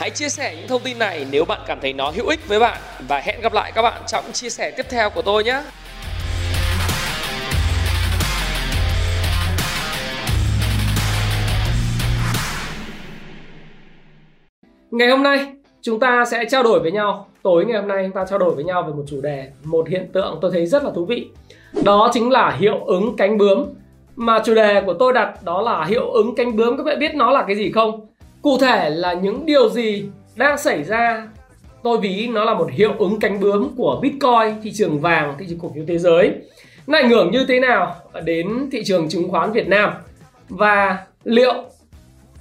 Hãy chia sẻ những thông tin này nếu bạn cảm thấy nó hữu ích với bạn. Và hẹn gặp lại các bạn trong chia sẻ tiếp theo của tôi nhé. Ngày hôm nay, chúng ta sẽ trao đổi với nhau. Tối ngày hôm nay, chúng ta trao đổi với nhau về một chủ đề, một hiện tượng tôi thấy rất là thú vị. Đó chính là hiệu ứng cánh bướm. Mà chủ đề của tôi đặt đó là hiệu ứng cánh bướm. Các bạn biết nó là cái gì không? Cụ thể là những điều gì đang xảy ra? Tôi ví nó là một hiệu ứng cánh bướm của bitcoin thị trường vàng thị trường cổ phiếu thế giới. Nó ảnh hưởng như thế nào đến thị trường chứng khoán việt nam? Và liệu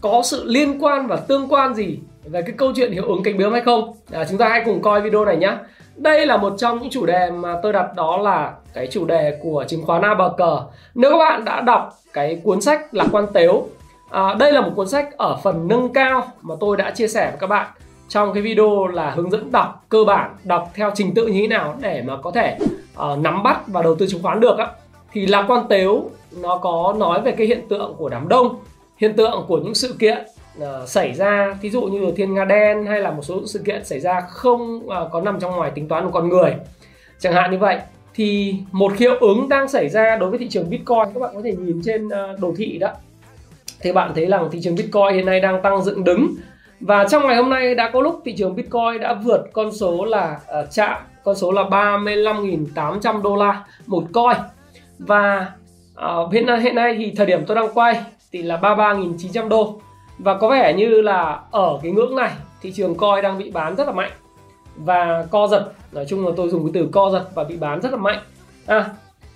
có sự liên quan và tương quan gì về cái câu chuyện hiệu ứng cánh bướm hay không? À, chúng ta hãy cùng coi video này nhé. Đây là một trong những chủ đề mà tôi đặt đó là cái chủ đề của chứng khoán ABG nếu các bạn đã đọc cái cuốn sách lạc quan tếu à, đây là một cuốn sách ở phần nâng cao mà tôi đã chia sẻ với các bạn trong cái video là hướng dẫn đọc cơ bản đọc theo trình tự như thế nào để mà có thể uh, nắm bắt và đầu tư chứng khoán được á. Thì lạc quan tếu nó có nói về cái hiện tượng của đám đông hiện tượng của những sự kiện uh, xảy ra ví dụ như là thiên nga đen hay là một số sự kiện xảy ra không uh, có nằm trong ngoài tính toán của con người. Chẳng hạn như vậy thì một hiệu ứng đang xảy ra đối với thị trường bitcoin. Các bạn có thể nhìn trên uh, đồ thị đó thì bạn thấy rằng thị trường bitcoin hiện nay đang tăng dựng đứng. Và trong ngày hôm nay đã có lúc thị trường bitcoin đã vượt con số là uh, chạm con số là 35.800 đô la một coin. Và uh, hiện nay hiện nay thì thời điểm tôi đang quay thì là 33.900 đô. Và có vẻ như là ở cái ngưỡng này thị trường coin đang bị bán rất là mạnh. Và co giật nói chung là tôi dùng cái từ co giật và bị bán rất là mạnh. À,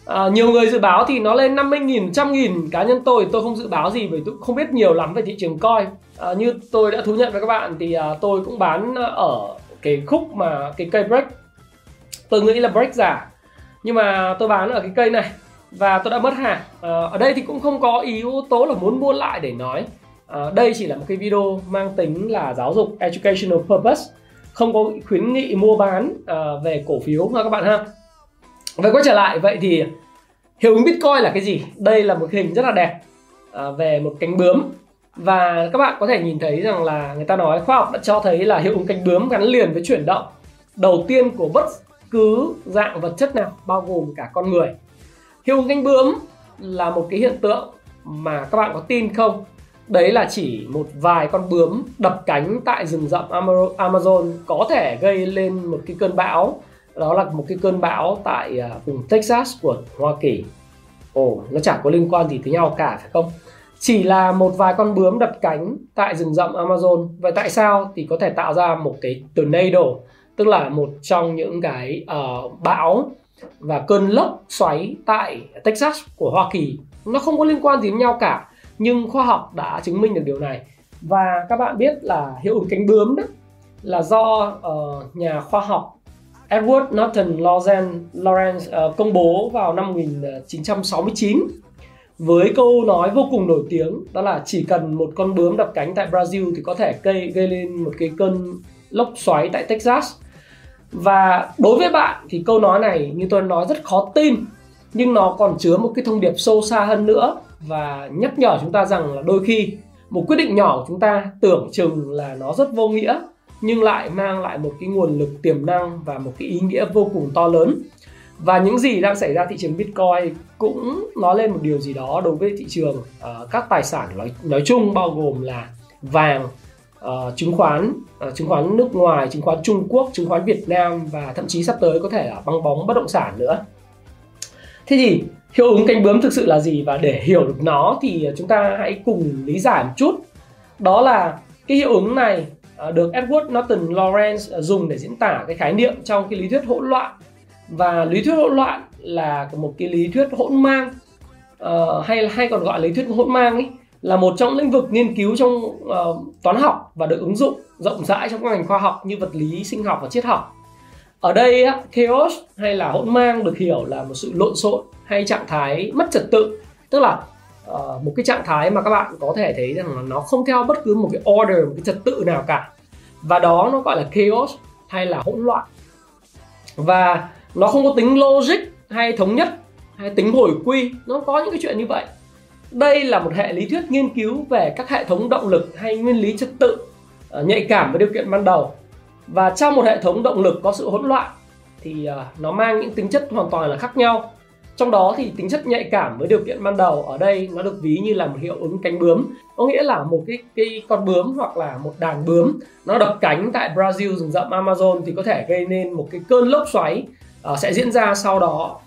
à nhiều người dự báo thì nó lên 50 nghìn, trăm nghìn cá nhân tôi tôi không dự báo gì bởi tôi không biết nhiều lắm về thị trường coi à, ờ, như tôi đã thú nhận với các bạn thì à, tôi cũng bán ở cái khúc mà cái cây break. Tôi nghĩ là break giả. Nhưng mà tôi bán ở cái cây này và tôi đã mất hàng. À, ở đây thì cũng không có yếu tố là muốn mua lại để nói. À, đây chỉ là một cái video mang tính là giáo dục educational purpose. Không có khuyến nghị mua bán à, về cổ phiếu ha các bạn ha vậy quay trở lại vậy thì hiệu ứng bitcoin là cái gì? Đây là một hình rất là đẹp à, về một cánh bướm. Và các bạn có thể nhìn thấy rằng là người ta nói khoa học đã cho thấy là hiệu ứng cánh bướm gắn liền với chuyển động đầu tiên của bất cứ dạng vật chất nào bao gồm cả con người. Hiệu ứng cánh bướm là một cái hiện tượng mà các bạn có tin không? Đấy là chỉ một vài con bướm đập cánh tại rừng rậm Amazon có thể gây lên một cái cơn bão đó là một cái cơn bão tại à, vùng Texas của Hoa Kỳ. Ồ nó chẳng có liên quan gì tới nhau cả phải không? Chỉ là một vài con bướm đập cánh tại rừng rậm Amazon. Vậy tại sao thì có thể tạo ra một cái tornado tức là một trong những cái uh, bão và cơn lốc xoáy tại Texas của Hoa Kỳ? Nó không có liên quan gì với nhau cả nhưng khoa học đã chứng minh được điều này. Và các bạn biết là hiệu ứng cánh bướm đó là do uh, nhà khoa học Edward Norton Lawrence uh, công bố vào năm 1969 với câu nói vô cùng nổi tiếng đó là chỉ cần một con bướm đập cánh tại Brazil thì có thể gây gây lên một cái cơn lốc xoáy tại Texas. Và đối với bạn thì câu nói này như tôi nói rất khó tin nhưng nó còn chứa một cái thông điệp sâu xa hơn nữa và nhắc nhở chúng ta rằng là đôi khi một quyết định nhỏ của chúng ta tưởng chừng là nó rất vô nghĩa nhưng lại mang lại một cái nguồn lực tiềm năng và một cái ý nghĩa vô cùng to lớn và những gì đang xảy ra thị trường Bitcoin cũng nói lên một điều gì đó đối với thị trường uh, các tài sản nói, nói chung bao gồm là vàng, uh, chứng khoán, uh, chứng khoán nước ngoài, chứng khoán Trung Quốc, chứng khoán Việt Nam và thậm chí sắp tới có thể là băng bóng bất động sản nữa. Thế thì hiệu ứng cánh bướm thực sự là gì và để hiểu được nó thì chúng ta hãy cùng lý giải một chút. Đó là cái hiệu ứng này Ờ, được Edward Norton Lawrence ờ, dùng để diễn tả cái khái niệm trong cái lý thuyết hỗn loạn. Và lý thuyết hỗn loạn là một cái lý thuyết hỗn mang uh, hay hay còn gọi là lý thuyết hỗn mang ấy là một trong lĩnh vực nghiên cứu trong uh, toán học và được ứng dụng rộng rãi trong các ngành khoa học như vật lý, sinh học và triết học. Ở đây chaos hay là hỗn mang được hiểu là một sự lộn xộn hay trạng thái mất trật tự tức là uh, một cái trạng thái mà các bạn có thể thấy rằng là nó không theo bất cứ một cái order một cái trật tự nào cả. Và đó nó gọi là chaos hay là hỗn loạn. Và nó không có tính logic hay thống nhất hay tính hồi quy. Nó có những cái chuyện như vậy. Đây là một hệ lý thuyết nghiên cứu về các hệ thống động lực hay nguyên lý trật tự uh, nhạy cảm với điều kiện ban đầu. Và trong một hệ thống động lực có sự hỗn loạn thì uh, nó mang những tính chất hoàn toàn là khác nhau trong đó thì tính chất nhạy cảm với điều kiện ban đầu ở đây nó được ví như là một hiệu ứng cánh bướm. Có nghĩa là một cái cái con bướm hoặc là một đàn bướm nó đập cánh tại Brazil rừng rậm Amazon thì có thể gây nên một cái cơn lốc xoáy uh, sẽ diễn ra sau đó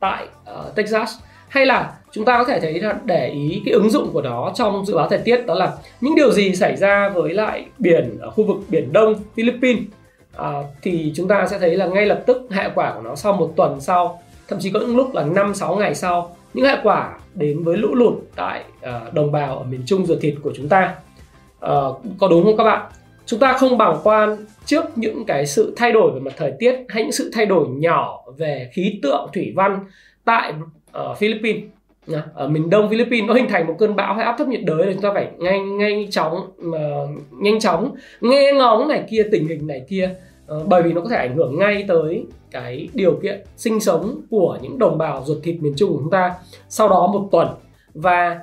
tại uh, Texas. Hay là chúng ta có thể thấy là để ý cái ứng dụng của nó trong dự báo thời tiết đó là những điều gì xảy ra với lại biển ở khu vực biển Đông Philippines. À, thì chúng ta sẽ thấy là ngay lập tức hệ quả của nó sau một tuần sau thậm chí có những lúc là 5 6 ngày sau những hệ quả đến với lũ lụt tại uh, đồng bào ở miền Trung ruột thịt của chúng ta. Uh, có đúng không các bạn? Chúng ta không bàng quan trước những cái sự thay đổi về mặt thời tiết hay những sự thay đổi nhỏ về khí tượng thủy văn tại uh, Philippines. Ở miền đông Philippines nó hình thành một cơn bão hay áp thấp nhiệt đới thì chúng ta phải nhanh nhanh chóng uh, nhanh chóng nghe ngóng này kia tình hình này kia. Ờ, bởi vì nó có thể ảnh hưởng ngay tới cái điều kiện sinh sống của những đồng bào ruột thịt miền Trung của chúng ta sau đó một tuần. Và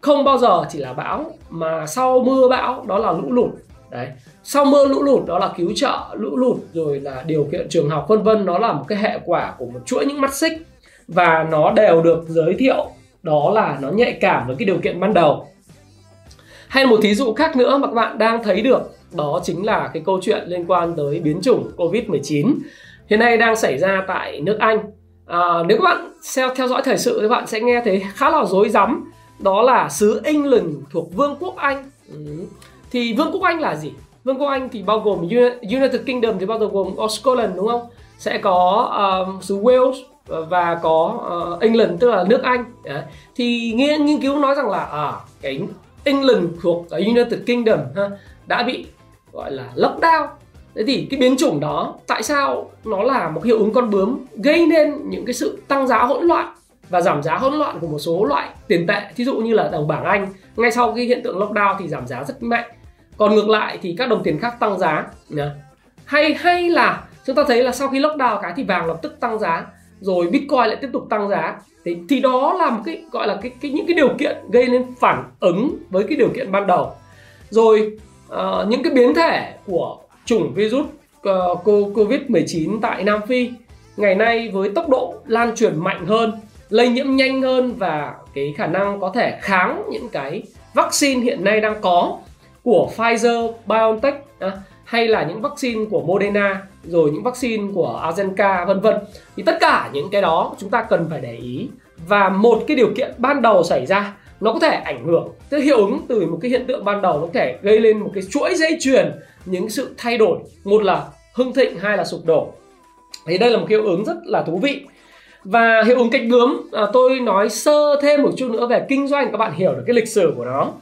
không bao giờ chỉ là bão, mà sau mưa bão đó là lũ lụt. Đấy, sau mưa lũ lụt đó là cứu trợ lũ lụt, rồi là điều kiện trường học, vân vân nó là một cái hệ quả của một chuỗi những mắt xích. Và nó đều được giới thiệu, đó là nó nhạy cảm với cái điều kiện ban đầu. Hay một thí dụ khác nữa mà các bạn đang thấy được đó chính là cái câu chuyện liên quan tới biến chủng Covid-19 hiện nay đang xảy ra tại nước Anh. À, nếu các bạn theo theo dõi thời sự thì bạn sẽ nghe thấy khá là rối rắm. Đó là xứ England thuộc Vương quốc Anh. Ừ. thì Vương quốc Anh là gì? Vương quốc Anh thì bao gồm United Kingdom thì bao gồm Scotland đúng không? Sẽ có um, xứ Wales và có uh, England tức là nước Anh. Đấy. thì nghiên, nghiên cứu nói rằng là à, cái England thuộc United Kingdom ha, đã bị gọi là lockdown. Thế thì cái biến chủng đó tại sao nó là một hiệu ứng con bướm gây nên những cái sự tăng giá hỗn loạn và giảm giá hỗn loạn của một số loại tiền tệ? Thí dụ như là đồng bảng Anh ngay sau cái hiện tượng lockdown thì giảm giá rất mạnh. Còn ngược lại thì các đồng tiền khác tăng giá hay hay là chúng ta thấy là sau khi lockdown cái thì vàng lập tức tăng giá rồi bitcoin lại tiếp tục tăng giá. Thì thì đó là một cái gọi là cái, cái những cái điều kiện gây nên phản ứng với cái điều kiện ban đầu. Rồi uh, những cái biến thể của chủng virus uh, covid 19 tại nam phi ngày nay với tốc độ lan truyền mạnh hơn lây nhiễm nhanh hơn và cái khả năng có thể kháng những cái vaccine hiện nay đang có của Pfizer, BioNTech à, hay là những vaccine của Moderna rồi những vaccine của azenka vân vân. Thì tất cả những cái đó chúng ta cần phải để ý. Và một cái điều kiện ban đầu xảy ra nó có thể ảnh hưởng tức hiệu ứng từ một cái hiện tượng ban đầu nó có thể gây lên một cái chuỗi dây chuyền những sự thay đổi. Một là hưng thịnh hai là sụp đổ. Thì đây là một cái hiệu ứng rất là thú vị. Và hiệu ứng cánh bướm à, tôi nói sơ thêm một chút nữa về kinh doanh các bạn hiểu được cái lịch sử của nó.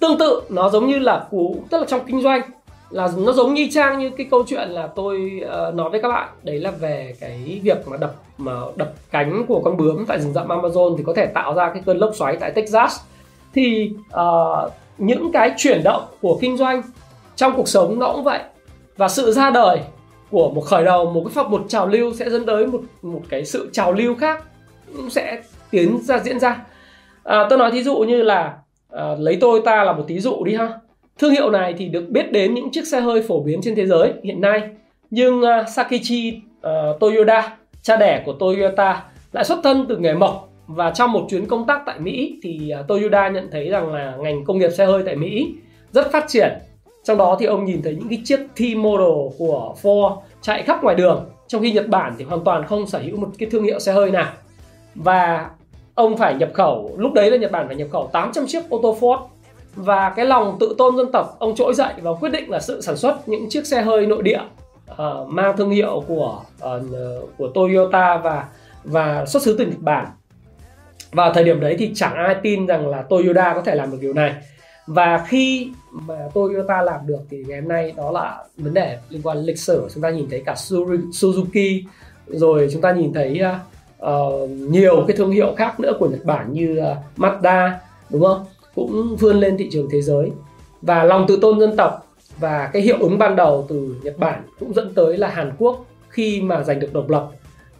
Tương tự nó giống như là cú tức là trong kinh doanh là nó giống như trang như cái câu chuyện là tôi uh, nói với các bạn đấy là về cái việc mà đập mà đập cánh của con bướm tại rừng rậm Amazon thì có thể tạo ra cái cơn lốc xoáy tại Texas. Thì uh, những cái chuyển động của kinh doanh trong cuộc sống nó cũng vậy. Và sự ra đời của một khởi đầu một cái một trào lưu sẽ dẫn tới một một cái sự trào lưu khác cũng sẽ tiến ra diễn ra. À, tôi nói thí dụ như là à, lấy tôi ta là một thí dụ đi ha. Thương hiệu này thì được biết đến những chiếc xe hơi phổ biến trên thế giới hiện nay nhưng à, Sakichi à, Toyoda, cha đẻ của Toyota lại xuất thân từ nghề mộc và trong một chuyến công tác tại Mỹ thì à, Toyota nhận thấy rằng là ngành công nghiệp xe hơi tại Mỹ rất phát triển. Trong đó thì ông nhìn thấy những cái chiếc T-model của Ford chạy khắp ngoài đường trong khi Nhật Bản thì hoàn toàn không sở hữu một cái thương hiệu xe hơi nào. Và ông phải nhập khẩu, lúc đấy là Nhật Bản phải nhập khẩu 800 chiếc ô tô Ford và cái lòng tự tôn dân tộc ông trỗi dậy và quyết định là sự sản xuất những chiếc xe hơi nội địa uh, mang thương hiệu của uh, của Toyota và và xuất xứ từ Nhật Bản. Vào thời điểm đấy thì chẳng ai tin rằng là Toyota có thể làm được điều này. Và khi mà Toyota làm được thì ngày hôm nay đó là vấn đề liên quan lịch sử. Chúng ta nhìn thấy cả Suzuki rồi chúng ta nhìn thấy uh, nhiều cái thương hiệu khác nữa của Nhật Bản như uh, Mazda đúng không? Cũng vươn lên thị trường thế giới. Và lòng tự tôn dân tộc và cái hiệu ứng ban đầu từ Nhật Bản cũng dẫn tới là Hàn Quốc khi mà giành được độc lập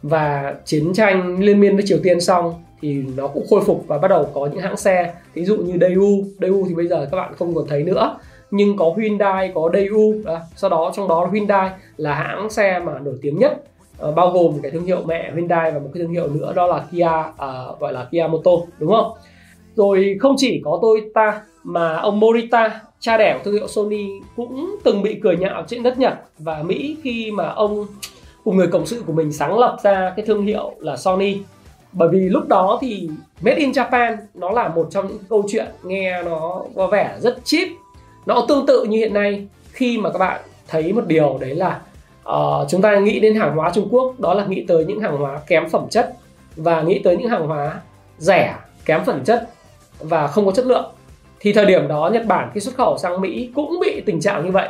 và chiến tranh liên miên với Triều Tiên xong thì nó cũng khôi phục và bắt đầu có những hãng xe. Ví dụ như Daewoo. Daewoo thì bây giờ các bạn không còn thấy nữa. Nhưng có Hyundai có Daewoo à, sau đó trong đó Hyundai là hãng xe mà nổi tiếng nhất à, bao gồm cái thương hiệu mẹ Hyundai và một cái thương hiệu nữa đó là Kia à, gọi là Kia Moto đúng không? Rồi không chỉ có Toyota mà ông Morita cha đẻ của thương hiệu Sony cũng từng bị cười nhạo trên đất Nhật và Mỹ khi mà ông cùng người cộng sự của mình sáng lập ra cái thương hiệu là Sony. Bởi vì lúc đó thì Made in Japan nó là một trong những câu chuyện nghe nó có vẻ rất cheap. Nó tương tự như hiện nay khi mà các bạn thấy một điều đấy là uh, chúng ta nghĩ đến hàng hóa Trung Quốc đó là nghĩ tới những hàng hóa kém phẩm chất và nghĩ tới những hàng hóa rẻ kém phẩm chất và không có chất lượng thì thời điểm đó Nhật Bản khi xuất khẩu sang Mỹ cũng bị tình trạng như vậy.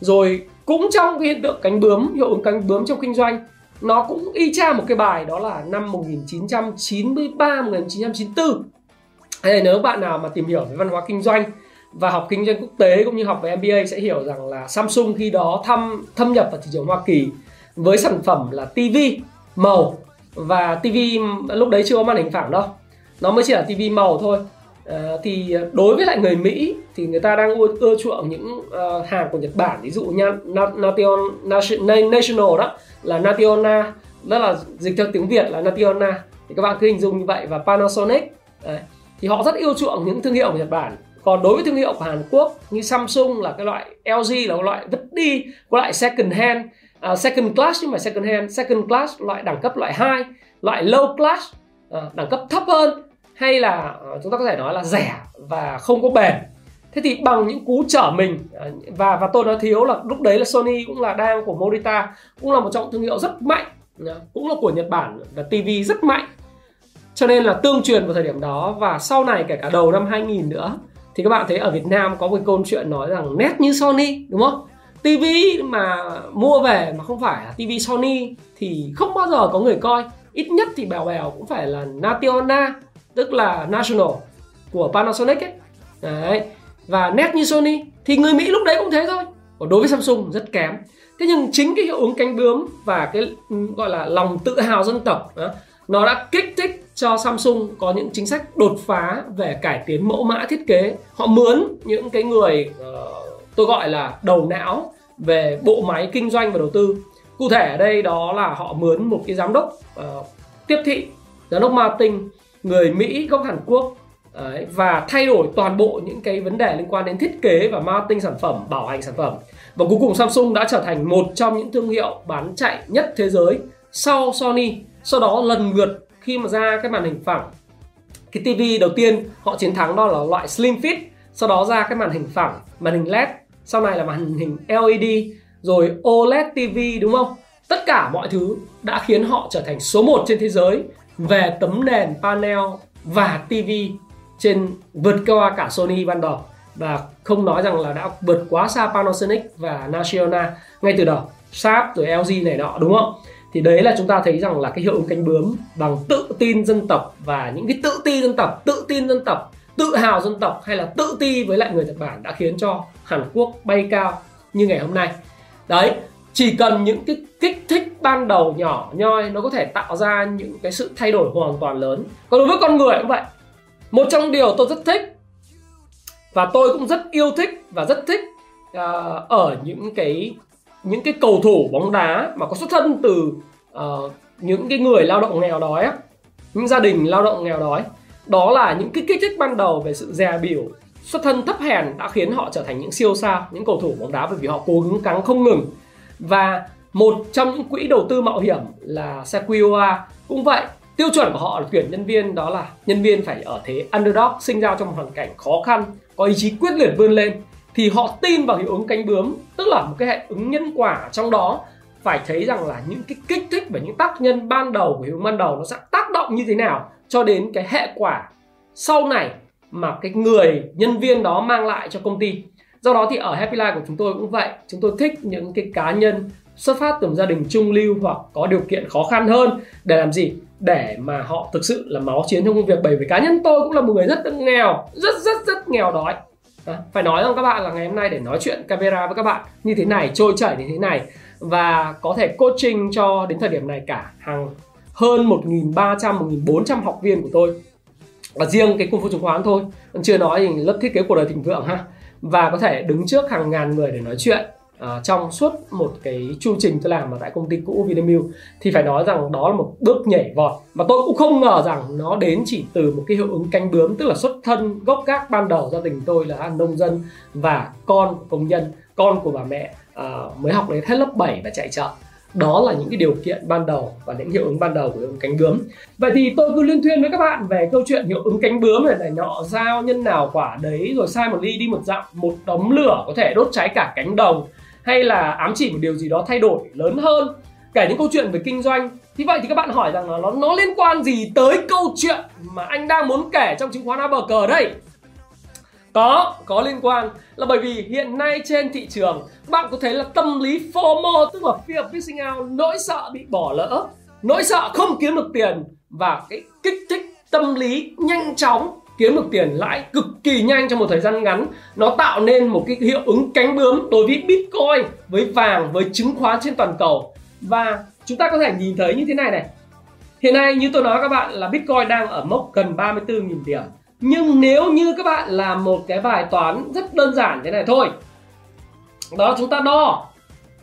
Rồi cũng trong cái hiện tượng cánh bướm, hiệu ứng cánh bướm trong kinh doanh, nó cũng y chang một cái bài đó là năm 1993 1994 hay nếu bạn nào mà tìm hiểu về văn hóa kinh doanh và học kinh doanh quốc tế cũng như học về MBA sẽ hiểu rằng là Samsung khi đó thâm thâm nhập vào thị trường Hoa Kỳ với sản phẩm là TV màu. Và TV lúc đấy chưa có màn hình phẳng đâu. Nó mới chỉ là TV màu thôi à, thì đối với lại người Mỹ thì người ta đang ưa, ưa chuộng những uh, hàng của Nhật Bản. Ví dụ như Nation National đó là Nationa đó là dịch theo tiếng Việt là Nationa thì các bạn cứ hình dung như vậy. Và Panasonic đấy. thì họ rất yêu chuộng những thương hiệu của Nhật Bản. Còn đối với thương hiệu của Hàn Quốc như Samsung là cái loại LG là cái loại vứt đi có loại second hand uh, second class nhưng mà second hand. Second class loại đẳng cấp loại 2 loại low class uh, đẳng cấp thấp hơn hay là ờ, chúng ta có thể nói là rẻ và không có bền. Thế thì bằng những cú trở mình ờ, và và tôi nói thiếu là lúc đấy là Sony cũng là đang của Morita, cũng là một trong thương hiệu rất mạnh cũng là của Nhật Bản là TV rất mạnh. Cho nên là tương truyền vào thời điểm đó và sau này kể cả đầu năm 2000 nữa, thì các bạn thấy ở Việt Nam có một câu chuyện nói rằng nét như Sony, đúng không? TV mà mua về mà không phải là TV Sony thì không bao giờ có người coi, ít nhất thì bèo bèo cũng phải là Nationa tức là National của Panasonic ấy. Đấy. Và nét như Sony thì người Mỹ lúc đấy cũng thế thôi. Còn đối với Samsung rất kém. Thế nhưng chính cái hiệu ứng cánh bướm và cái ừ, gọi là lòng tự hào dân tộc đó, nó đã kích thích cho Samsung có những chính sách đột phá về cải tiến mẫu mã thiết kế. Họ mướn những cái người uh, tôi gọi là đầu não về bộ máy kinh doanh và đầu tư. Cụ thể ở đây đó là họ mướn một cái giám đốc uh, tiếp thị giám đốc marketing người Mỹ gốc Hàn Quốc Đấy, và thay đổi toàn bộ những cái vấn đề liên quan đến thiết kế và marketing sản phẩm, bảo hành sản phẩm. Và cuối cùng Samsung đã trở thành một trong những thương hiệu bán chạy nhất thế giới sau Sony. Sau đó lần lượt khi mà ra cái màn hình phẳng, cái TV đầu tiên họ chiến thắng đó là loại Slim Fit, sau đó ra cái màn hình phẳng, màn hình LED, sau này là màn hình LED, rồi OLED TV đúng không? Tất cả mọi thứ đã khiến họ trở thành số 1 trên thế giới về tấm nền panel và TV trên vượt qua cả Sony ban đầu. Và không nói rằng là đã vượt quá xa Panasonic và National ngay từ đầu. Sharp rồi LG này nọ, đúng không? Thì đấy là chúng ta thấy rằng là cái hiệu ứng cánh bướm bằng tự tin dân tộc và những cái tự ti dân tộc, tự tin dân tộc, tự hào dân tộc hay là tự ti với lại người Nhật Bản đã khiến cho Hàn Quốc bay cao như ngày hôm nay. Đấy chỉ cần những cái kích thích ban đầu nhỏ nhoi nó có thể tạo ra những cái sự thay đổi hoàn toàn lớn. Còn đối với con người cũng vậy. Một trong điều tôi rất thích và tôi cũng rất yêu thích và rất thích uh, ở những cái những cái cầu thủ bóng đá mà có xuất thân từ uh, những cái người lao động nghèo đói những gia đình lao động nghèo đói. Đó là những cái kích thích ban đầu về sự dè biểu xuất thân thấp hèn đã khiến họ trở thành những siêu sao những cầu thủ bóng đá bởi vì họ cố gắng không ngừng và một trong những quỹ đầu tư mạo hiểm là Sequoia cũng vậy. Tiêu chuẩn của họ là tuyển nhân viên, đó là nhân viên phải ở thế underdog, sinh ra trong một hoàn cảnh khó khăn, có ý chí quyết liệt vươn lên, thì họ tin vào hiệu ứng cánh bướm, tức là một cái hệ ứng nhân quả trong đó. Phải thấy rằng là những cái kích thích và những tác nhân ban đầu của hiệu ứng ban đầu nó sẽ tác động như thế nào cho đến cái hệ quả sau này mà cái người, nhân viên đó mang lại cho công ty do đó thì ở Happy Life của chúng tôi cũng vậy. Chúng tôi thích những cái cá nhân xuất phát từ gia đình trung lưu hoặc có điều kiện khó khăn hơn để làm gì? Để mà họ thực sự là máu chiến trong công việc. Bởi vì cá nhân tôi cũng là một người rất nghèo rất rất rất nghèo đói. À, phải nói rằng các bạn là ngày hôm nay để nói chuyện camera với các bạn như thế này trôi chảy như thế này và có thể coaching cho đến thời điểm này cả hàng hơn 1.300 1.400 học viên của tôi. Và riêng cái cung phu chứng khoán thôi. Chưa nói thì lớp thiết kế cuộc đời thịnh vượng ha và có thể đứng trước hàng ngàn người để nói chuyện uh, trong suốt một cái chu trình tôi làm ở tại công ty cũ Vinamilk. Thì phải nói rằng đó là một bước nhảy vọt. Mà tôi cũng không ngờ rằng nó đến chỉ từ một cái hiệu ứng cánh bướm tức là xuất thân gốc gác ban đầu gia đình tôi là nông dân và con của công nhân con của bà mẹ uh, mới học đến hết lớp 7 và chạy chợ đó là những cái điều kiện ban đầu và những hiệu ứng ban đầu của hiệu ứng cánh bướm. Vậy thì tôi cứ liên thuyên với các bạn về câu chuyện hiệu ứng cánh bướm này này nhọ dao nhân nào quả đấy rồi sai một ly đi một dặm, một đống lửa có thể đốt cháy cả cánh đồng, hay là ám chỉ một điều gì đó thay đổi lớn hơn, kể những câu chuyện về kinh doanh. Thì vậy thì các bạn hỏi rằng là nó nó liên quan gì tới câu chuyện mà anh đang muốn kể trong chứng khoán A bờ cờ đây? Có có liên quan. Là bởi vì hiện nay trên thị trường, bạn có thấy là tâm lý FOMO, tức là fear of missing out, nỗi sợ bị bỏ lỡ. Nỗi sợ không kiếm được tiền và cái kích thích tâm lý nhanh chóng kiếm được tiền lãi cực kỳ nhanh trong một thời gian ngắn, nó tạo nên một cái hiệu ứng cánh bướm đối với bitcoin, với vàng, với chứng khoán trên toàn cầu. Và chúng ta có thể nhìn thấy như thế này này. Hiện nay như tôi nói các bạn là bitcoin đang ở mốc gần 34.000 điểm nhưng nếu như các bạn làm một cái bài toán rất đơn giản thế này thôi đó chúng ta đo.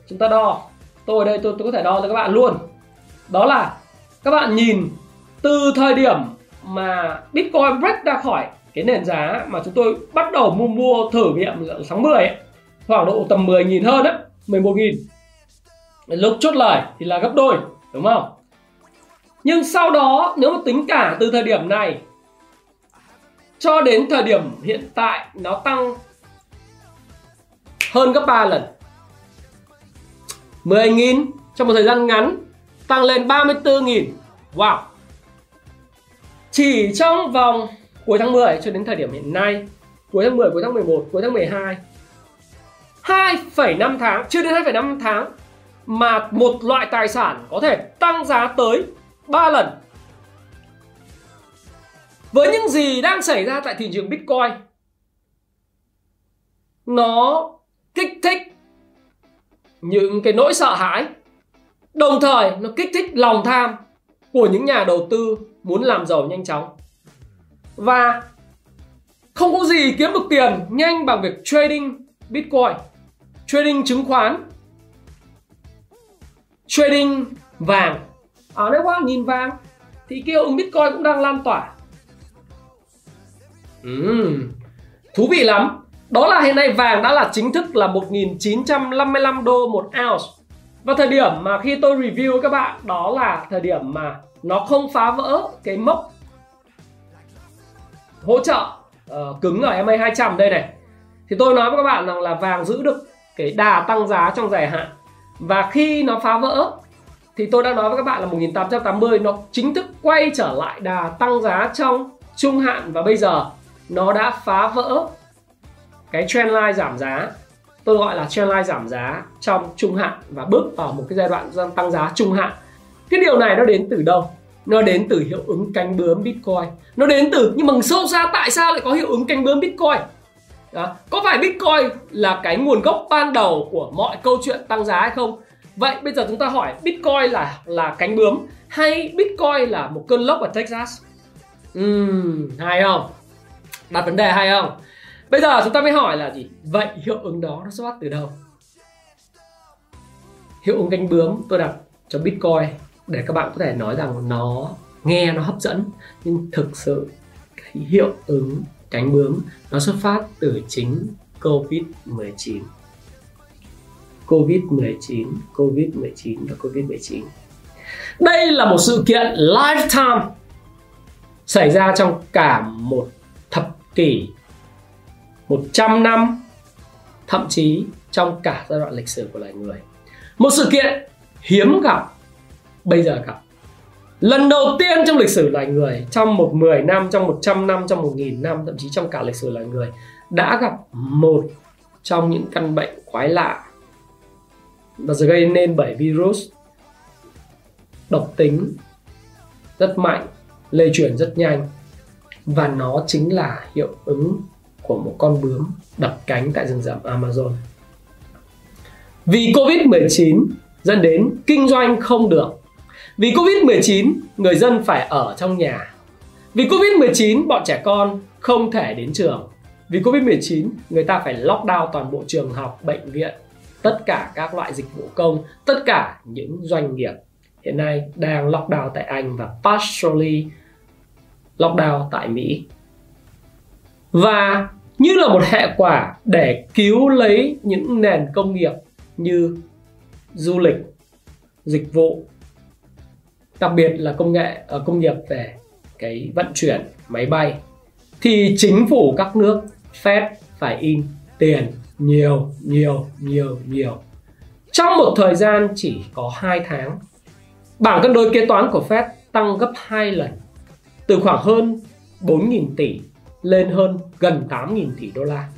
Chúng ta đo. Tôi ở đây tôi, tôi có thể đo cho các bạn luôn. Đó là các bạn nhìn từ thời điểm mà Bitcoin break ra khỏi cái nền giá mà chúng tôi bắt đầu mua mua thử nghiệm tháng 10 ấy, khoảng độ tầm 10 nghìn hơn á 11 nghìn. Lúc chốt lời thì là gấp đôi đúng không? Nhưng sau đó nếu mà tính cả từ thời điểm này cho đến thời điểm hiện tại nó tăng hơn gấp 3 lần. 10.000 trong một thời gian ngắn tăng lên 34.000 Wow. Chỉ trong vòng cuối tháng 10 cho đến thời điểm hiện nay Cuối tháng 10, cuối tháng 11, cuối tháng 12 2,5 tháng, chưa đến 2,5 tháng Mà một loại tài sản có thể tăng giá tới 3 lần với những gì đang xảy ra tại thị trường Bitcoin, nó kích thích những cái nỗi sợ hãi, đồng thời nó kích thích lòng tham của những nhà đầu tư muốn làm giàu nhanh chóng. Và không có gì kiếm được tiền nhanh bằng việc trading Bitcoin, trading chứng khoán, trading vàng. Ở đây qua nhìn vàng thì cái hiệu Bitcoin cũng đang lan tỏa. Uhm, thú vị lắm. Đó là hiện nay vàng đã là chính thức là 1.955 đô một ounce. Và thời điểm mà khi tôi review với các bạn đó là thời điểm mà nó không phá vỡ cái mốc hỗ trợ uh, cứng ở MA 200 đây này. Thì tôi nói với các bạn rằng là vàng giữ được cái đà tăng giá trong dài hạn. Và khi nó phá vỡ thì tôi đã nói với các bạn là 1880 nó chính thức quay trở lại đà tăng giá trong trung hạn và bây giờ nó đã phá vỡ cái trendline giảm giá. Tôi gọi là trendline giảm giá trong trung hạn và bước vào một cái giai đoạn tăng giá trung hạn. Cái điều này nó đến từ đâu? Nó đến từ hiệu ứng cánh bướm bitcoin. Nó đến từ nhưng mà sâu xa tại sao lại có hiệu ứng cánh bướm bitcoin? Đó. có phải bitcoin là cái nguồn gốc ban đầu của mọi câu chuyện tăng giá hay không? Vậy bây giờ chúng ta hỏi bitcoin là là cánh bướm hay bitcoin là một cơn lốc ở texas? Uhm, hay không? Đặt vấn đề hay không? Bây giờ chúng ta mới hỏi là gì? Vậy hiệu ứng đó nó xuất phát từ đâu? Hiệu ứng cánh bướm, tôi đặt cho bitcoin để các bạn có thể nói rằng nó nghe, nó hấp dẫn. Nhưng thực sự, cái hiệu ứng cánh bướm nó xuất phát từ chính covid 19 covid 19 covid 19 và covid 19 đây là một sự kiện lifetime xảy ra trong cả một thập kỷ 100 năm, thậm chí trong cả giai đoạn lịch sử của loài người. Một sự kiện hiếm gặp, bây giờ gặp. Lần đầu tiên trong lịch sử loài người, trong một 10 năm, trong 100 năm, trong 1.000 năm, thậm chí trong cả lịch sử loài người, đã gặp một trong những căn bệnh quái lạ. Và gây nên bởi virus độc tính rất mạnh, lây truyền rất nhanh và nó chính là hiệu ứng của một con bướm đập cánh tại rừng rậm Amazon. Vì Covid-19 dẫn đến kinh doanh không được. Vì Covid-19 người dân phải ở trong nhà. Vì Covid-19 bọn trẻ con không thể đến trường. vì Covid-19 người ta phải lockdown toàn bộ trường học, bệnh viện, tất cả các loại dịch vụ công, tất cả những doanh nghiệp hiện nay đang lockdown tại Anh và partially lockdown tại Mỹ. Và như là một hệ quả để cứu lấy những nền công nghiệp như du lịch, dịch vụ, đặc biệt là công nghệ ở công nghiệp về cái vận chuyển máy bay thì chính phủ các nước Fed phải in tiền nhiều nhiều nhiều nhiều trong một thời gian chỉ có 2 tháng bảng cân đối kế toán của Fed tăng gấp 2 lần từ khoảng hơn 4.000 tỷ lên hơn gần 8.000 tỷ đô la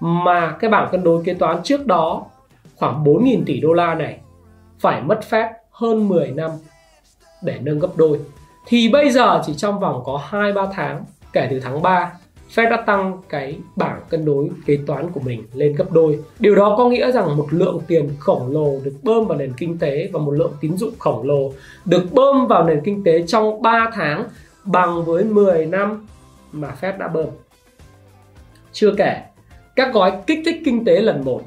mà cái bảng cân đối kế toán trước đó, khoảng 4.000 tỷ đô la này phải mất phép hơn 10 năm để nâng gấp đôi thì bây giờ chỉ trong vòng có 2-3 tháng, kể từ tháng 3 Fed đã tăng cái bảng cân đối kế toán của mình lên gấp đôi. Điều đó có nghĩa rằng một lượng tiền khổng lồ được bơm vào nền kinh tế và một lượng tín dụng khổng lồ được bơm vào nền kinh tế trong 3 tháng bằng với 10 năm mà Fed đã bơm. Chưa kể, các gói kích thích kinh tế lần 1,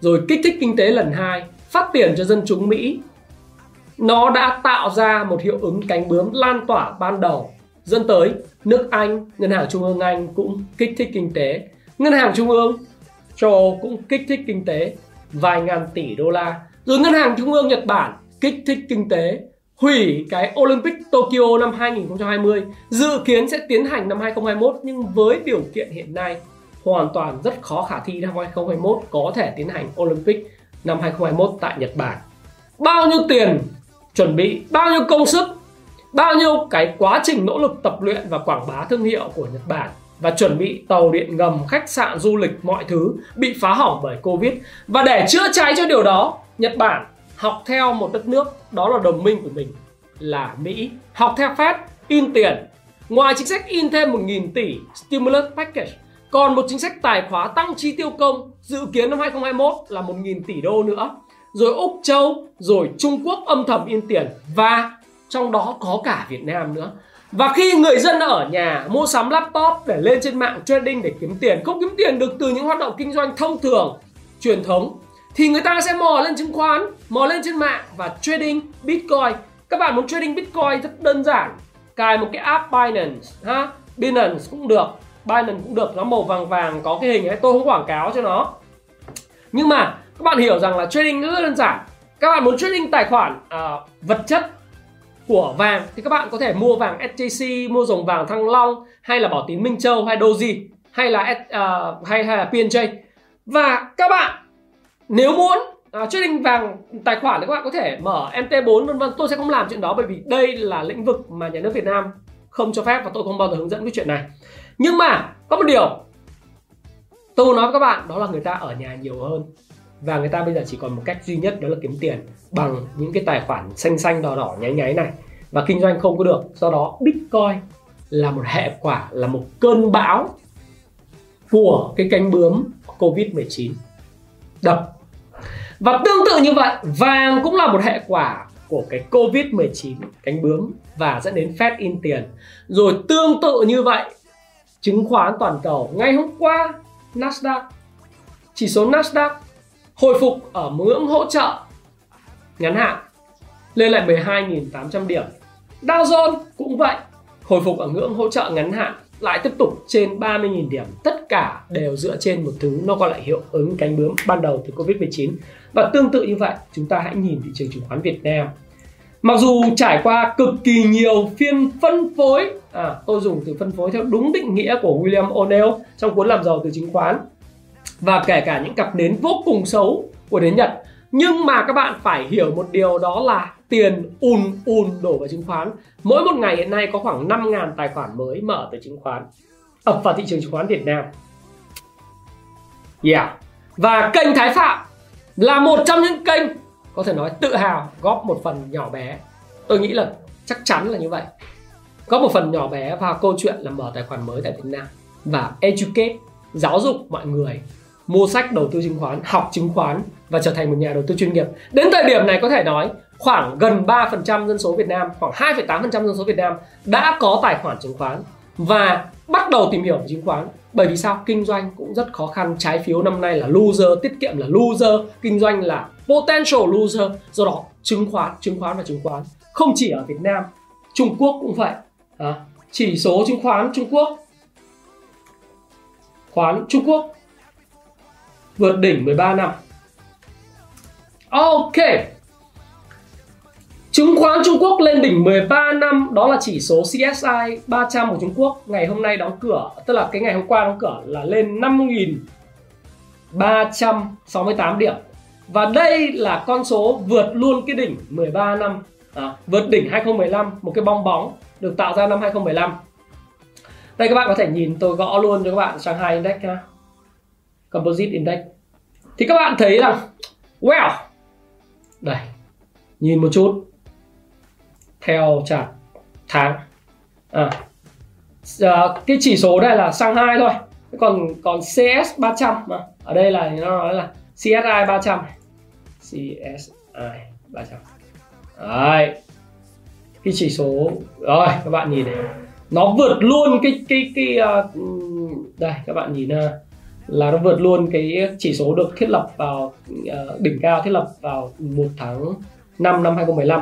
rồi kích thích kinh tế lần 2, phát tiền cho dân chúng Mỹ. Nó đã tạo ra một hiệu ứng cánh bướm lan tỏa ban đầu dẫn tới nước Anh, ngân hàng trung ương Anh cũng kích thích kinh tế, ngân hàng trung ương châu Âu cũng kích thích kinh tế vài ngàn tỷ đô la, rồi ngân hàng trung ương Nhật Bản kích thích kinh tế hủy cái Olympic Tokyo năm 2020 dự kiến sẽ tiến hành năm 2021 nhưng với điều kiện hiện nay hoàn toàn rất khó khả thi năm 2021 có thể tiến hành Olympic năm 2021 tại Nhật Bản. Bao nhiêu tiền chuẩn bị, bao nhiêu công sức bao nhiêu cái quá trình nỗ lực tập luyện và quảng bá thương hiệu của Nhật Bản và chuẩn bị tàu điện ngầm, khách sạn, du lịch mọi thứ bị phá hỏng bởi Covid. Và để chữa cháy cho điều đó, Nhật Bản học theo một đất nước đó là đồng minh của mình là Mỹ. Học theo Fed in tiền. Ngoài chính sách in thêm 1.000 tỷ stimulus package, còn một chính sách tài khóa tăng chi tiêu công dự kiến năm 2021 là 1.000 tỷ đô nữa. Rồi Úc Châu, rồi Trung Quốc âm thầm in tiền và trong đó có cả Việt Nam nữa và khi người dân ở nhà mua sắm laptop để lên trên mạng trading để kiếm tiền không kiếm tiền được từ những hoạt động kinh doanh thông thường truyền thống thì người ta sẽ mò lên chứng khoán mò lên trên mạng và trading bitcoin. Các bạn muốn trading bitcoin rất đơn giản. Cài một cái app Binance ha? Binance cũng được. Binance cũng được nó màu vàng vàng có cái hình ấy tôi không quảng cáo cho nó. Nhưng mà các bạn hiểu rằng là trading rất đơn giản. Các bạn muốn trading tài khoản uh, vật chất của vàng thì các bạn có thể mua vàng SJC, mua dòng vàng Thăng Long hay là Bảo Tín Minh Châu hay Doji hay là uh, hay hay là PNJ. Và các bạn nếu muốn uh, trading vàng tài khoản thì các bạn có thể mở MT4 vân vân. Tôi sẽ không làm chuyện đó bởi vì đây là lĩnh vực mà nhà nước Việt Nam không cho phép và tôi không bao giờ hướng dẫn cái chuyện này. Nhưng mà có một điều tôi nói với các bạn đó là người ta ở nhà nhiều hơn và người ta bây giờ chỉ còn một cách duy nhất đó là kiếm tiền bằng những cái tài khoản xanh xanh đỏ đỏ nháy nháy này và kinh doanh không có được do đó bitcoin là một hệ quả là một cơn bão của cái cánh bướm covid 19 đập và tương tự như vậy vàng cũng là một hệ quả của cái covid 19 cánh bướm và dẫn đến Fed in tiền rồi tương tự như vậy chứng khoán toàn cầu ngày hôm qua Nasdaq chỉ số Nasdaq hồi phục ở ngưỡng hỗ trợ ngắn hạn lên lại 12.800 điểm. Dow Jones cũng vậy, hồi phục ở ngưỡng hỗ trợ ngắn hạn lại tiếp tục trên 30.000 điểm. Tất cả đều dựa trên một thứ nó gọi là hiệu ứng cánh bướm ban đầu từ Covid-19. Và tương tự như vậy, chúng ta hãy nhìn thị trường chứng khoán Việt Nam. Mặc dù trải qua cực kỳ nhiều phiên phân phối, à, tôi dùng từ phân phối theo đúng định nghĩa của William O'Neill trong cuốn làm giàu từ chứng khoán và kể cả những cặp nến vô cùng xấu của nến Nhật. Nhưng mà các bạn phải hiểu một điều đó là tiền ùn ùn đổ vào chứng khoán. Mỗi một ngày hiện nay có khoảng 5.000 tài khoản mới mở từ chứng khoán ập vào thị trường chứng khoán Việt Nam. Yeah. Và kênh Thái Phạm là một trong những kênh có thể nói tự hào góp một phần nhỏ bé tôi nghĩ là chắc chắn là như vậy góp một phần nhỏ bé vào câu chuyện là mở tài khoản mới tại Việt Nam và educate giáo dục mọi người mua sách đầu tư chứng khoán, học chứng khoán và trở thành một nhà đầu tư chuyên nghiệp. Đến thời điểm này có thể nói khoảng gần 3% dân số Việt Nam, khoảng 2,8% dân số Việt Nam đã có tài khoản chứng khoán và bắt đầu tìm hiểu về chứng khoán. Bởi vì sao? Kinh doanh cũng rất khó khăn. Trái phiếu năm nay là loser tiết kiệm là loser kinh doanh là potential loser. Do đó chứng khoán chứng khoán và chứng khoán. Không chỉ ở Việt Nam Trung Quốc cũng vậy. À, chỉ số chứng khoán Trung Quốc. Khoán Trung Quốc vượt đỉnh 13 năm. Ok. Chứng khoán Trung Quốc lên đỉnh 13 năm đó là chỉ số CSI 300 của Trung Quốc. Ngày hôm nay đóng cửa tức là cái ngày hôm qua đóng cửa là lên 5.368 điểm. Và đây là con số vượt luôn cái đỉnh 13 năm à, vượt đỉnh 2015 một cái bong bóng được tạo ra năm 2015 đây các bạn có thể nhìn tôi gõ luôn cho các bạn Shanghai Index ha Composite Index. Thì các bạn thấy rằng well đây nhìn một chút theo chart tháng à, à, cái chỉ số đây là Shanghai thôi. Còn còn CS 300 mà ở đây là nó nói là CSI 300 CSI 300 Đấy. cái chỉ số rồi các bạn nhìn này. Nó vượt luôn cái cái cái uh, đây các bạn nhìn uh, là nó vượt luôn cái chỉ số được thiết lập vào uh, đỉnh cao thiết lập vào 1 tháng 5 năm 2015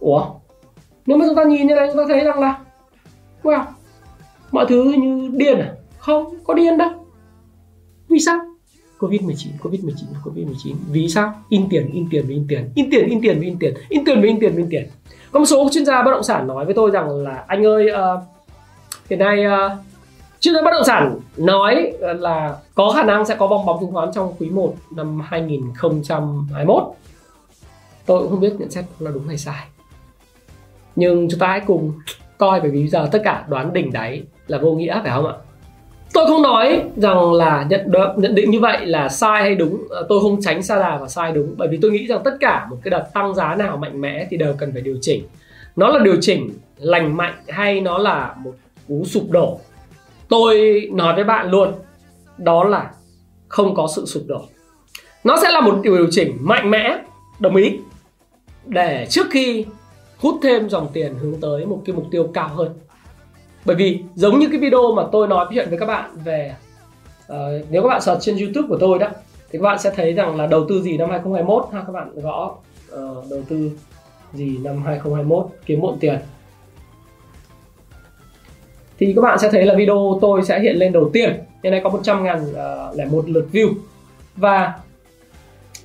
Ủa? Nếu mà chúng ta nhìn như này chúng ta thấy rằng là wow mọi thứ như điên à? Không có điên đâu. Vì sao? Covid-19, Covid-19, Covid-19 Vì sao? In tiền, in tiền, in tiền. In tiền, in tiền, in tiền. In tiền, in tiền, in tiền. Có một số chuyên gia bất động sản nói với tôi rằng là Anh ơi, uh, hiện nay uh, chuyên gia bất động sản nói là có khả năng sẽ có bong bóng chứng khoán trong quý 1 năm 2021 Tôi cũng không biết nhận xét là đúng hay sai nhưng chúng ta hãy cùng coi bởi vì giờ tất cả đoán đỉnh đáy là vô nghĩa phải không ạ? Tôi không nói rằng là nhận được, nhận định như vậy là sai hay đúng. Ờ, tôi không tránh xa đà và sai đúng bởi vì tôi nghĩ rằng tất cả một cái đợt tăng giá nào mạnh mẽ thì đều cần phải điều chỉnh. Nó là điều chỉnh lành mạnh hay nó là một cú sụp đổ? Tôi nói với bạn luôn đó là không có sự sụp đổ. Nó sẽ là một điều chỉnh mạnh mẽ đồng ý để trước khi hút thêm dòng tiền hướng tới một cái mục tiêu cao hơn. Bởi vì giống như cái video mà tôi nói chuyện với các bạn về uh, nếu các bạn search trên YouTube của tôi đó thì các bạn sẽ thấy rằng là đầu tư gì năm 2021 ha các bạn gõ uh, đầu tư gì năm 2021 kiếm muộn tiền. Thì các bạn sẽ thấy là video tôi sẽ hiện lên đầu tiên hiện nay có 100 ngàn ờ, lẻ một lượt view. Và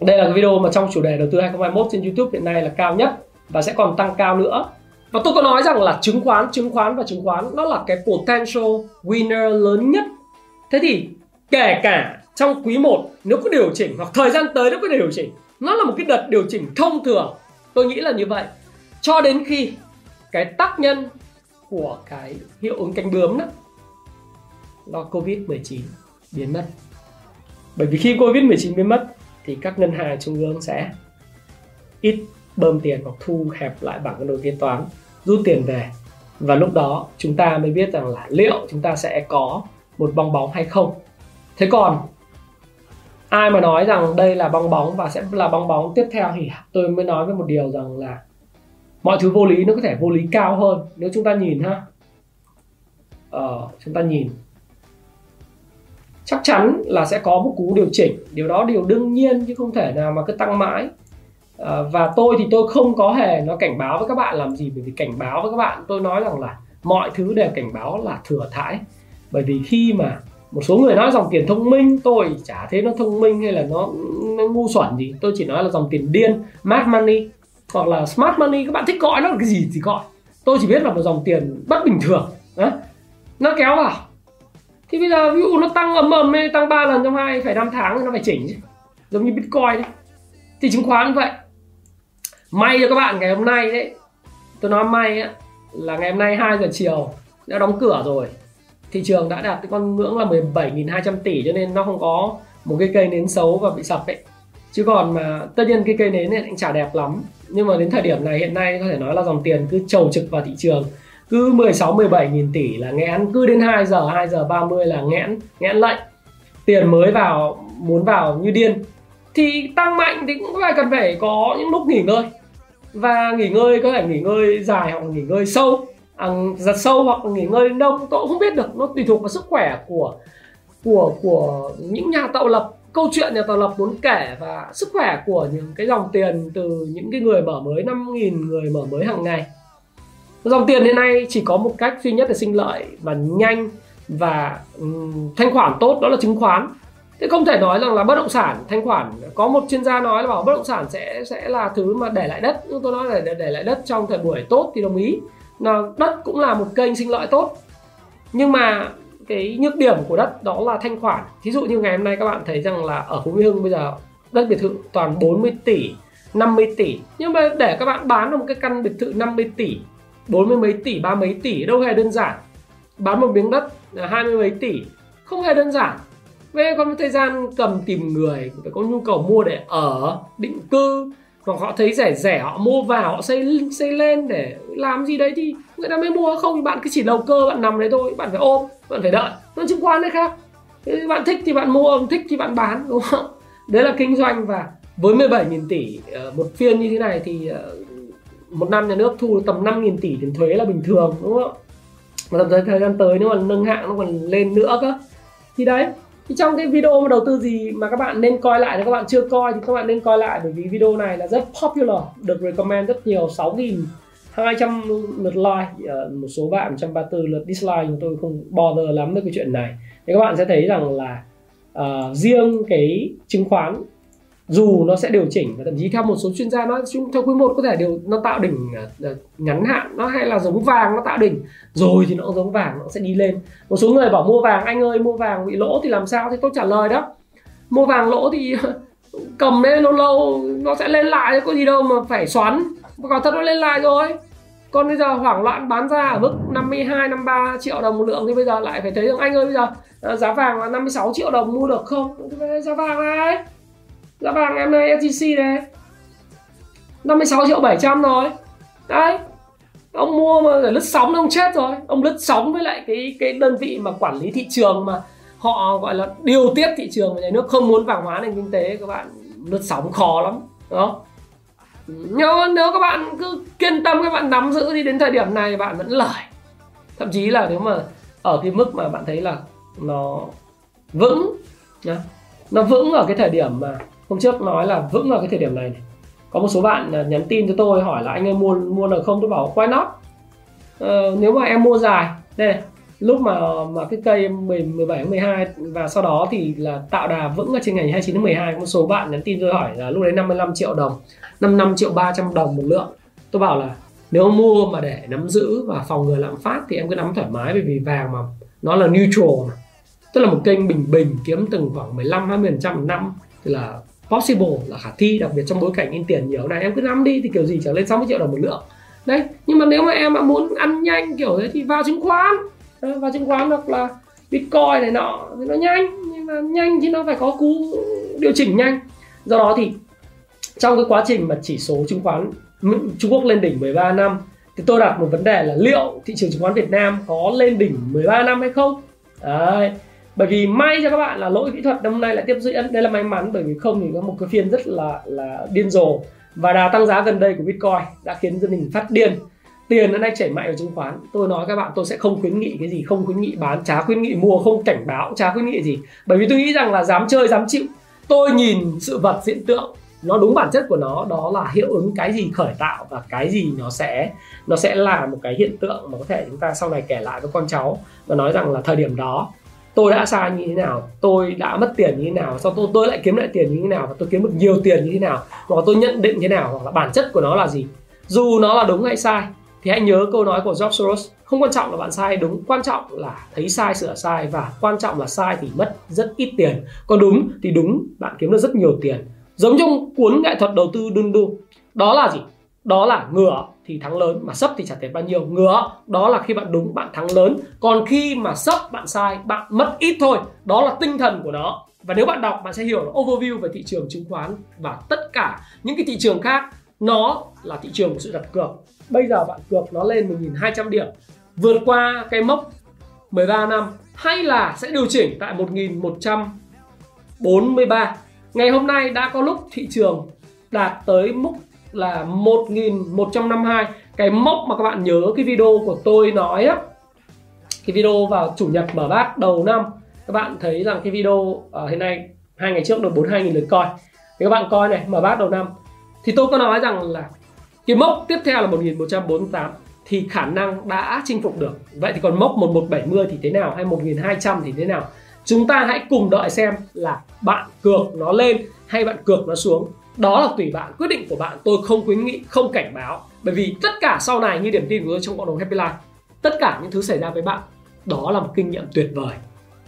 đây là cái video mà trong chủ đề đầu tư 2021 trên YouTube hiện nay là cao nhất và sẽ còn tăng cao nữa. Và tôi có nói rằng là chứng khoán chứng khoán và chứng khoán nó là cái potential winner lớn nhất. Thế thì kể cả trong quý 1 nếu có điều chỉnh hoặc thời gian tới nếu có điều chỉnh, nó là một cái đợt điều chỉnh thông thường. Tôi nghĩ là như vậy. Cho đến khi cái tác nhân của cái hiệu ứng cánh bướm đó, do covid 19 biến mất. Bởi vì khi covid 19 biến mất, thì các ngân hàng trung ương sẽ ít bơm tiền hoặc thu hẹp lại bảng cân đối kế toán rút tiền về. Và lúc đó chúng ta mới biết rằng là liệu chúng ta sẽ có một bong bóng hay không. Thế còn ai mà nói rằng đây là bong bóng và sẽ là bong bóng tiếp theo thì tôi mới nói với một điều rằng là mọi thứ vô lý nó có thể vô lý cao hơn. Nếu chúng ta nhìn ha. Ờ, chúng ta nhìn. Chắc chắn là sẽ có một cú điều chỉnh. Điều đó điều đương nhiên chứ không thể nào mà cứ tăng mãi à, và tôi thì tôi không có hề nó cảnh báo với các bạn làm gì bởi vì cảnh báo với các bạn tôi nói rằng là mọi thứ đều cảnh báo là thừa thãi. Bởi vì khi mà một số người nói dòng tiền thông minh tôi chả thấy nó thông minh hay là nó, nó ngu xuẩn gì. Tôi chỉ nói là dòng tiền điên mad money hoặc là smart money các bạn thích gọi nó là cái gì thì gọi. Tôi chỉ biết là một dòng tiền bất bình thường đó. nó kéo vào. Thì bây giờ ví dụ nó tăng ầm ầm tăng 3 lần trong hai phải năm tháng thì nó phải chỉnh chứ. Giống như bitcoin đấy thì chứng khoán vậy may cho các bạn ngày hôm nay đấy. Tôi nói may á, là ngày hôm nay 2 giờ chiều đã đóng cửa rồi. Thị trường đã đạt cái con ngưỡng là 17.200 tỷ cho nên nó không có một cái cây nến xấu và bị sập ấy. Chứ còn mà, tất nhiên cái cây nến này cũng chả đẹp lắm. Nhưng mà đến thời điểm này hiện nay có thể nói là dòng tiền cứ trầu trực vào thị trường. Cứ 16 17 nghìn tỷ là nghẽn, cứ đến 2 giờ 2 giờ 30 là nghẽn nghẽn lệnh. Tiền mới vào, muốn vào như điên. Thì tăng mạnh thì cũng phải cần phải có những lúc nghỉ ngơi và nghỉ ngơi có thể nghỉ ngơi dài hoặc nghỉ ngơi sâu. À, giật sâu hoặc nghỉ ngơi đến đông tôi cũng không biết được. Nó tùy thuộc vào sức khỏe của của của những nhà tạo lập. Câu chuyện nhà tạo lập muốn kể và sức khỏe của những cái dòng tiền từ những cái người mở mới 5.000 người mở mới hàng ngày. Dòng tiền hiện nay chỉ có một cách duy nhất để sinh lợi và nhanh và um, thanh khoản tốt đó là chứng khoán thế không thể nói rằng là bất động sản thanh khoản có một chuyên gia nói là bảo bất động sản sẽ sẽ là thứ mà để lại đất. Nhưng tôi nói là để, để lại đất trong thời buổi tốt thì đồng ý. Là đất cũng là một kênh sinh lợi tốt. Nhưng mà cái nhược điểm của đất đó là thanh khoản. Thí dụ như ngày hôm nay các bạn thấy rằng là ở phú mỹ hưng bây giờ đất biệt thự toàn 40 tỷ 50 tỷ. Nhưng mà để các bạn bán được một cái căn biệt thự 50 tỷ 40 mấy tỷ ba mấy tỷ đâu hề đơn giản. Bán một miếng đất là hai mươi mấy tỷ không hề đơn giản với có một thời gian cầm tìm người, phải có nhu cầu mua để ở, định cư, hoặc họ thấy rẻ rẻ, họ mua vào, họ xây xây lên để làm gì đấy thì người ta mới mua. Không bạn cứ chỉ đầu cơ, bạn nằm đấy thôi, bạn phải ôm, bạn phải đợi. Nó chứng khoán đấy khác. Thế bạn thích thì bạn mua thích thì bạn bán, đúng không? Đấy là kinh doanh và với 17.000 tỷ ờ, một phiên như thế này thì ờ, một năm nhà nước thu tầm 5.000 tỷ tiền thuế là bình thường, đúng không? Và tầm thời gian tới nếu mà nâng hạng, nó còn lên nữa cơ. Thì đấy thì trong cái video mà đầu tư gì mà các bạn nên coi lại nếu các bạn chưa coi thì các bạn nên coi lại bởi vì video này là rất popular được recommend rất nhiều 6.200 lượt like ờ, một số bạn 134 lượt dislike chúng tôi không bother lắm với cái chuyện này. Thì các bạn sẽ thấy rằng là uh, riêng cái chứng khoán dù nó sẽ điều chỉnh, và thậm chí theo một số chuyên gia nó, theo quý một có thể điều, nó tạo đỉnh à, à, ngắn hạn nó hay là giống vàng nó tạo đỉnh, rồi thì nó giống vàng, nó sẽ đi lên. Một số người bảo mua vàng, anh ơi, mua vàng bị lỗ thì làm sao? Thì tôi trả lời đó, mua vàng lỗ thì cầm lên lâu lâu nó sẽ lên lại, có gì đâu mà phải xoắn. Quả thật nó lên lại rồi. Còn bây giờ hoảng loạn bán ra ở mức 52 53 triệu đồng một lượng thì bây giờ lại phải thấy rằng, anh ơi, bây giờ à, giá vàng là 56 triệu đồng mua được không? Giá vàng này giá vàng, em này SJC này 56 triệu 700 rồi. Đấy, ông mua mà để lướt sóng ông chết rồi. Ông lướt sóng với lại cái cái đơn vị mà quản lý thị trường mà họ gọi là điều tiết thị trường và nhà nước không muốn vàng hóa nền kinh tế, các bạn lướt sóng khó lắm đó nhưng nếu các bạn cứ kiên tâm, các bạn nắm giữ thì đến thời điểm này, bạn vẫn lời. Thậm chí là nếu mà ở cái mức mà bạn thấy là nó vững, nhá. Nó vững ở cái thời điểm mà hôm trước nói là vững ở cái thời điểm này, này. có một số bạn à, nhắn tin cho tôi hỏi là anh ơi mua mua được không? Tôi bảo why not? Ờ, nếu mà em mua dài đây này lúc mà mà cái cây 10, 17 12 và sau đó thì là tạo đà vững ở trên ngày 29 tháng 12 một số bạn nhắn tin tôi hỏi là lúc đấy 55 triệu đồng 55 triệu 300 đồng một lượng. Tôi bảo là nếu mua mà để nắm giữ và phòng ngừa lạm phát thì em cứ nắm thoải mái bởi vì vàng mà nó là neutral mà. Tức là một kênh bình bình kiếm từng khoảng 15 20 phần trăm năm thì là possible là khả thi, đặc biệt trong bối cảnh in tiền nhiều. Này, em cứ nắm đi thì kiểu gì trở lên 60 triệu đồng một lượng. Đấy, nhưng mà nếu mà em mà muốn ăn nhanh kiểu thế thì vào chứng khoán. Ờ, vào chứng khoán hoặc là bitcoin này nọ thì nó nhanh, nhưng mà nhanh thì nó phải có cú điều chỉnh nhanh. Do đó thì trong cái quá trình mà chỉ số chứng khoán Trung Quốc lên đỉnh 13 năm thì tôi đặt một vấn đề là liệu thị trường chứng khoán Việt Nam có lên đỉnh 13 năm hay không? Đấy bởi vì may cho các bạn là lỗi kỹ thuật năm nay lại tiếp diễn. Đây là may mắn bởi vì không thì có một cái phiên rất là là điên rồ. Và đà tăng giá gần đây của Bitcoin đã khiến dân mình phát điên. Tiền nó đang chảy mạnh vào chứng khoán. Tôi nói các bạn, tôi sẽ không khuyến nghị cái gì, không khuyến nghị bán, chả khuyến nghị mua, không cảnh báo, chả khuyến nghị gì. Bởi vì tôi nghĩ rằng là dám chơi, dám chịu. Tôi nhìn sự vật, hiện tượng, nó đúng bản chất của nó, đó là hiệu ứng cái gì khởi tạo và cái gì nó sẽ nó sẽ là một cái hiện tượng mà có thể chúng ta sau này kể lại với con cháu và nói rằng là thời điểm đó tôi đã sai như thế nào? Tôi đã mất tiền như thế nào? Sau tôi tôi lại kiếm lại tiền như thế nào? Và tôi kiếm được nhiều tiền như thế nào? Hoặc tôi nhận định thế nào? Hoặc là bản chất của nó là gì? Dù nó là đúng hay sai, thì hãy nhớ câu nói của George Soros, không quan trọng là bạn sai hay đúng, quan trọng là thấy sai sửa sai và quan trọng là sai thì mất rất ít tiền. Còn đúng thì đúng, bạn kiếm được rất nhiều tiền. Giống trong cuốn nghệ thuật đầu tư đun đu đó là gì? Đó là ngựa thì thắng lớn, mà sấp thì trả tiền bao nhiêu. Ngựa đó là khi bạn đúng, bạn thắng lớn. Còn khi mà sấp, bạn sai, bạn mất ít thôi, đó là tinh thần của nó. Và nếu bạn đọc, bạn sẽ hiểu overview về thị trường chứng khoán và tất cả những cái thị trường khác, nó là thị trường của sự đặt cược. Bây giờ bạn cược nó lên 1.200 điểm, vượt qua cái mốc 13 năm, hay là sẽ điều chỉnh tại 1.143 ngày hôm nay đã có lúc thị trường đạt tới mức là 1.152 cái mốc mà các bạn nhớ cái video của tôi nói á cái video vào chủ nhật mở bát đầu năm các bạn thấy rằng cái video uh, hiện nay hai ngày trước được 42 nghìn lượt coi. Thì các bạn coi này mở bát đầu năm. Thì tôi có nói rằng là cái mốc tiếp theo là 1148 thì khả năng đã chinh phục được. Vậy thì còn mốc 1170 thì thế nào? Hay 1200 thì thế nào? Chúng ta hãy cùng đợi xem là bạn cược nó lên hay bạn cược nó xuống đó là tùy bạn, quyết định của bạn, tôi không khuyến nghị, không cảnh báo. Bởi vì tất cả sau này như điểm tin của tôi trong cộng đồng Happy Life, tất cả những thứ xảy ra với bạn, đó là một kinh nghiệm tuyệt vời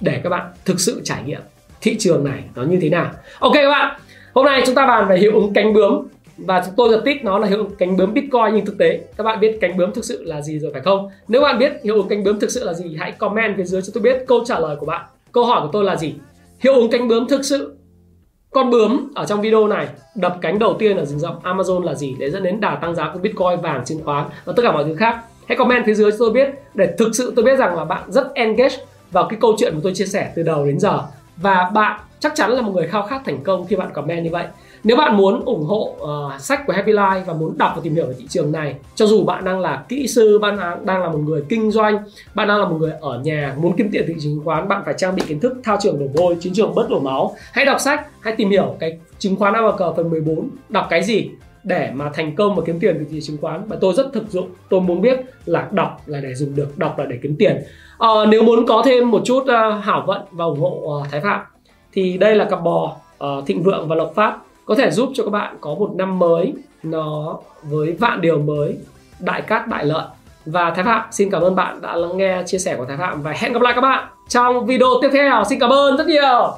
để các bạn thực sự trải nghiệm thị trường này nó như thế nào. Ok các bạn, hôm nay chúng ta bàn về hiệu ứng cánh bướm và chúng tôi giật tít nó là hiệu ứng cánh bướm bitcoin nhưng thực tế, các bạn biết cánh bướm thực sự là gì rồi phải không? Nếu bạn biết hiệu ứng cánh bướm thực sự là gì, hãy comment phía dưới cho tôi biết câu trả lời của bạn. Câu hỏi của tôi là gì? Hiệu ứng cánh bướm thực sự con bướm ở trong video này đập cánh đầu tiên ở rừng rậm Amazon là gì? Để dẫn đến đà tăng giá của Bitcoin, vàng, chứng khoán và tất cả mọi thứ khác. Hãy comment phía dưới cho tôi biết để thực sự tôi biết rằng là bạn rất engage vào cái câu chuyện mà tôi chia sẻ từ đầu đến giờ. Và bạn chắc chắn là một người khao khát thành công khi bạn comment như vậy nếu bạn muốn ủng hộ uh, sách của Happy Life và muốn đọc và tìm hiểu về thị trường này cho dù bạn đang là kỹ sư bạn à, đang là một người kinh doanh bạn đang là một người ở nhà muốn kiếm tiền thị trường chứng khoán bạn phải trang bị kiến thức thao trường đổ vôi chiến trường bớt đổ máu. Hãy đọc sách hãy tìm hiểu cái chứng khoán AVC phần 14 đọc cái gì để mà thành công và kiếm tiền từ thị trường chứng khoán. Và tôi rất thực dụng tôi muốn biết là đọc là để dùng được đọc là để kiếm tiền. À, nếu muốn có thêm một chút uh, hảo vận và ủng hộ uh, Thái Phạm thì đây là cặp bò uh, thịnh vượng và lộc phát có thể giúp cho các bạn có một năm mới nó với vạn điều mới đại cát đại lợi. Và Thái Phạm xin cảm ơn bạn đã lắng nghe chia sẻ của Thái Phạm và hẹn gặp lại các bạn trong video tiếp theo. Xin cảm ơn rất nhiều!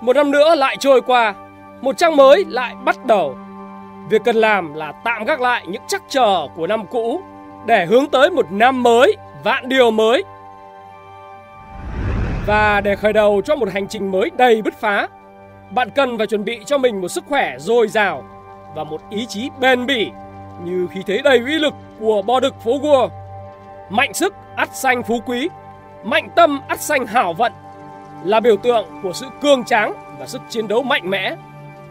Một năm nữa lại trôi qua, một trang mới lại bắt đầu. Việc cần làm là tạm gác lại những chắc chờ của năm cũ để hướng tới một năm mới, vạn điều mới. Và để khởi đầu cho một hành trình mới đầy bứt phá, bạn cần phải chuẩn bị cho mình một sức khỏe dồi dào và một ý chí bền bỉ như khí thế đầy uy lực của bò đực phố vua. Mạnh sức ắt xanh phú quý, mạnh tâm ắt xanh hảo vận là biểu tượng của sự cường tráng và sức chiến đấu mạnh mẽ.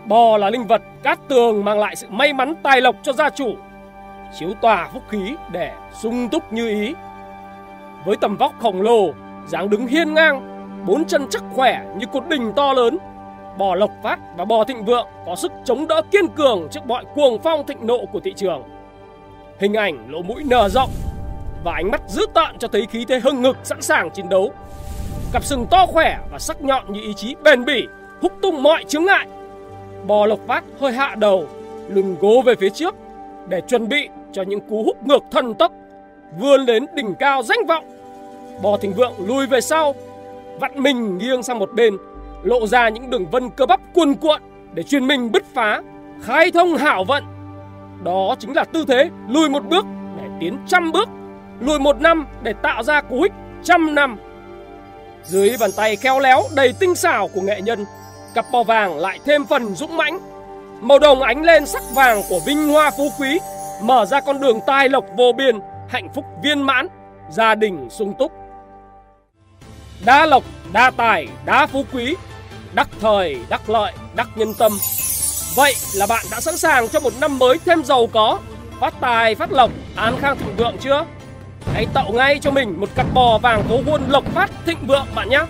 Bò là linh vật cát tường mang lại sự may mắn tài lộc cho gia chủ chiếu tỏa phúc khí để sung túc như ý. Với tầm vóc khổng lồ, dáng đứng hiên ngang, bốn chân chắc khỏe như cột đình to lớn, bò lộc phát và bò thịnh vượng có sức chống đỡ kiên cường trước mọi cuồng phong thịnh nộ của thị trường. Hình ảnh lỗ mũi nở rộng và ánh mắt dữ tợn cho thấy khí thế hưng ngực sẵn sàng chiến đấu. Cặp sừng to khỏe và sắc nhọn như ý chí bền bỉ, húc tung mọi chướng ngại. Bò lộc phát hơi hạ đầu, lưng gố về phía trước để chuẩn bị cho những cú húc ngược thần tốc vươn đến đỉnh cao danh vọng. Bò thịnh vượng lùi về sau, vặn mình nghiêng sang một bên, lộ ra những đường vân cơ bắp cuồn cuộn để chuyên mình bứt phá, khai thông hảo vận. Đó chính là tư thế lùi một bước để tiến trăm bước, lùi một năm để tạo ra cú hích trăm năm. Dưới bàn tay khéo léo đầy tinh xảo của nghệ nhân, cặp bò vàng lại thêm phần dũng mãnh. Màu đồng ánh lên sắc vàng của vinh hoa phú quý mở ra con đường tài lộc vô biên, hạnh phúc viên mãn, gia đình sung túc. Đa lộc, đa tài, đa phú quý, đắc thời, đắc lợi, đắc nhân tâm. Vậy là bạn đã sẵn sàng cho một năm mới thêm giàu có, phát tài, phát lộc, an khang thịnh vượng chưa? Hãy tạo ngay cho mình một cặp bò vàng cố quân lộc phát thịnh vượng bạn nhé!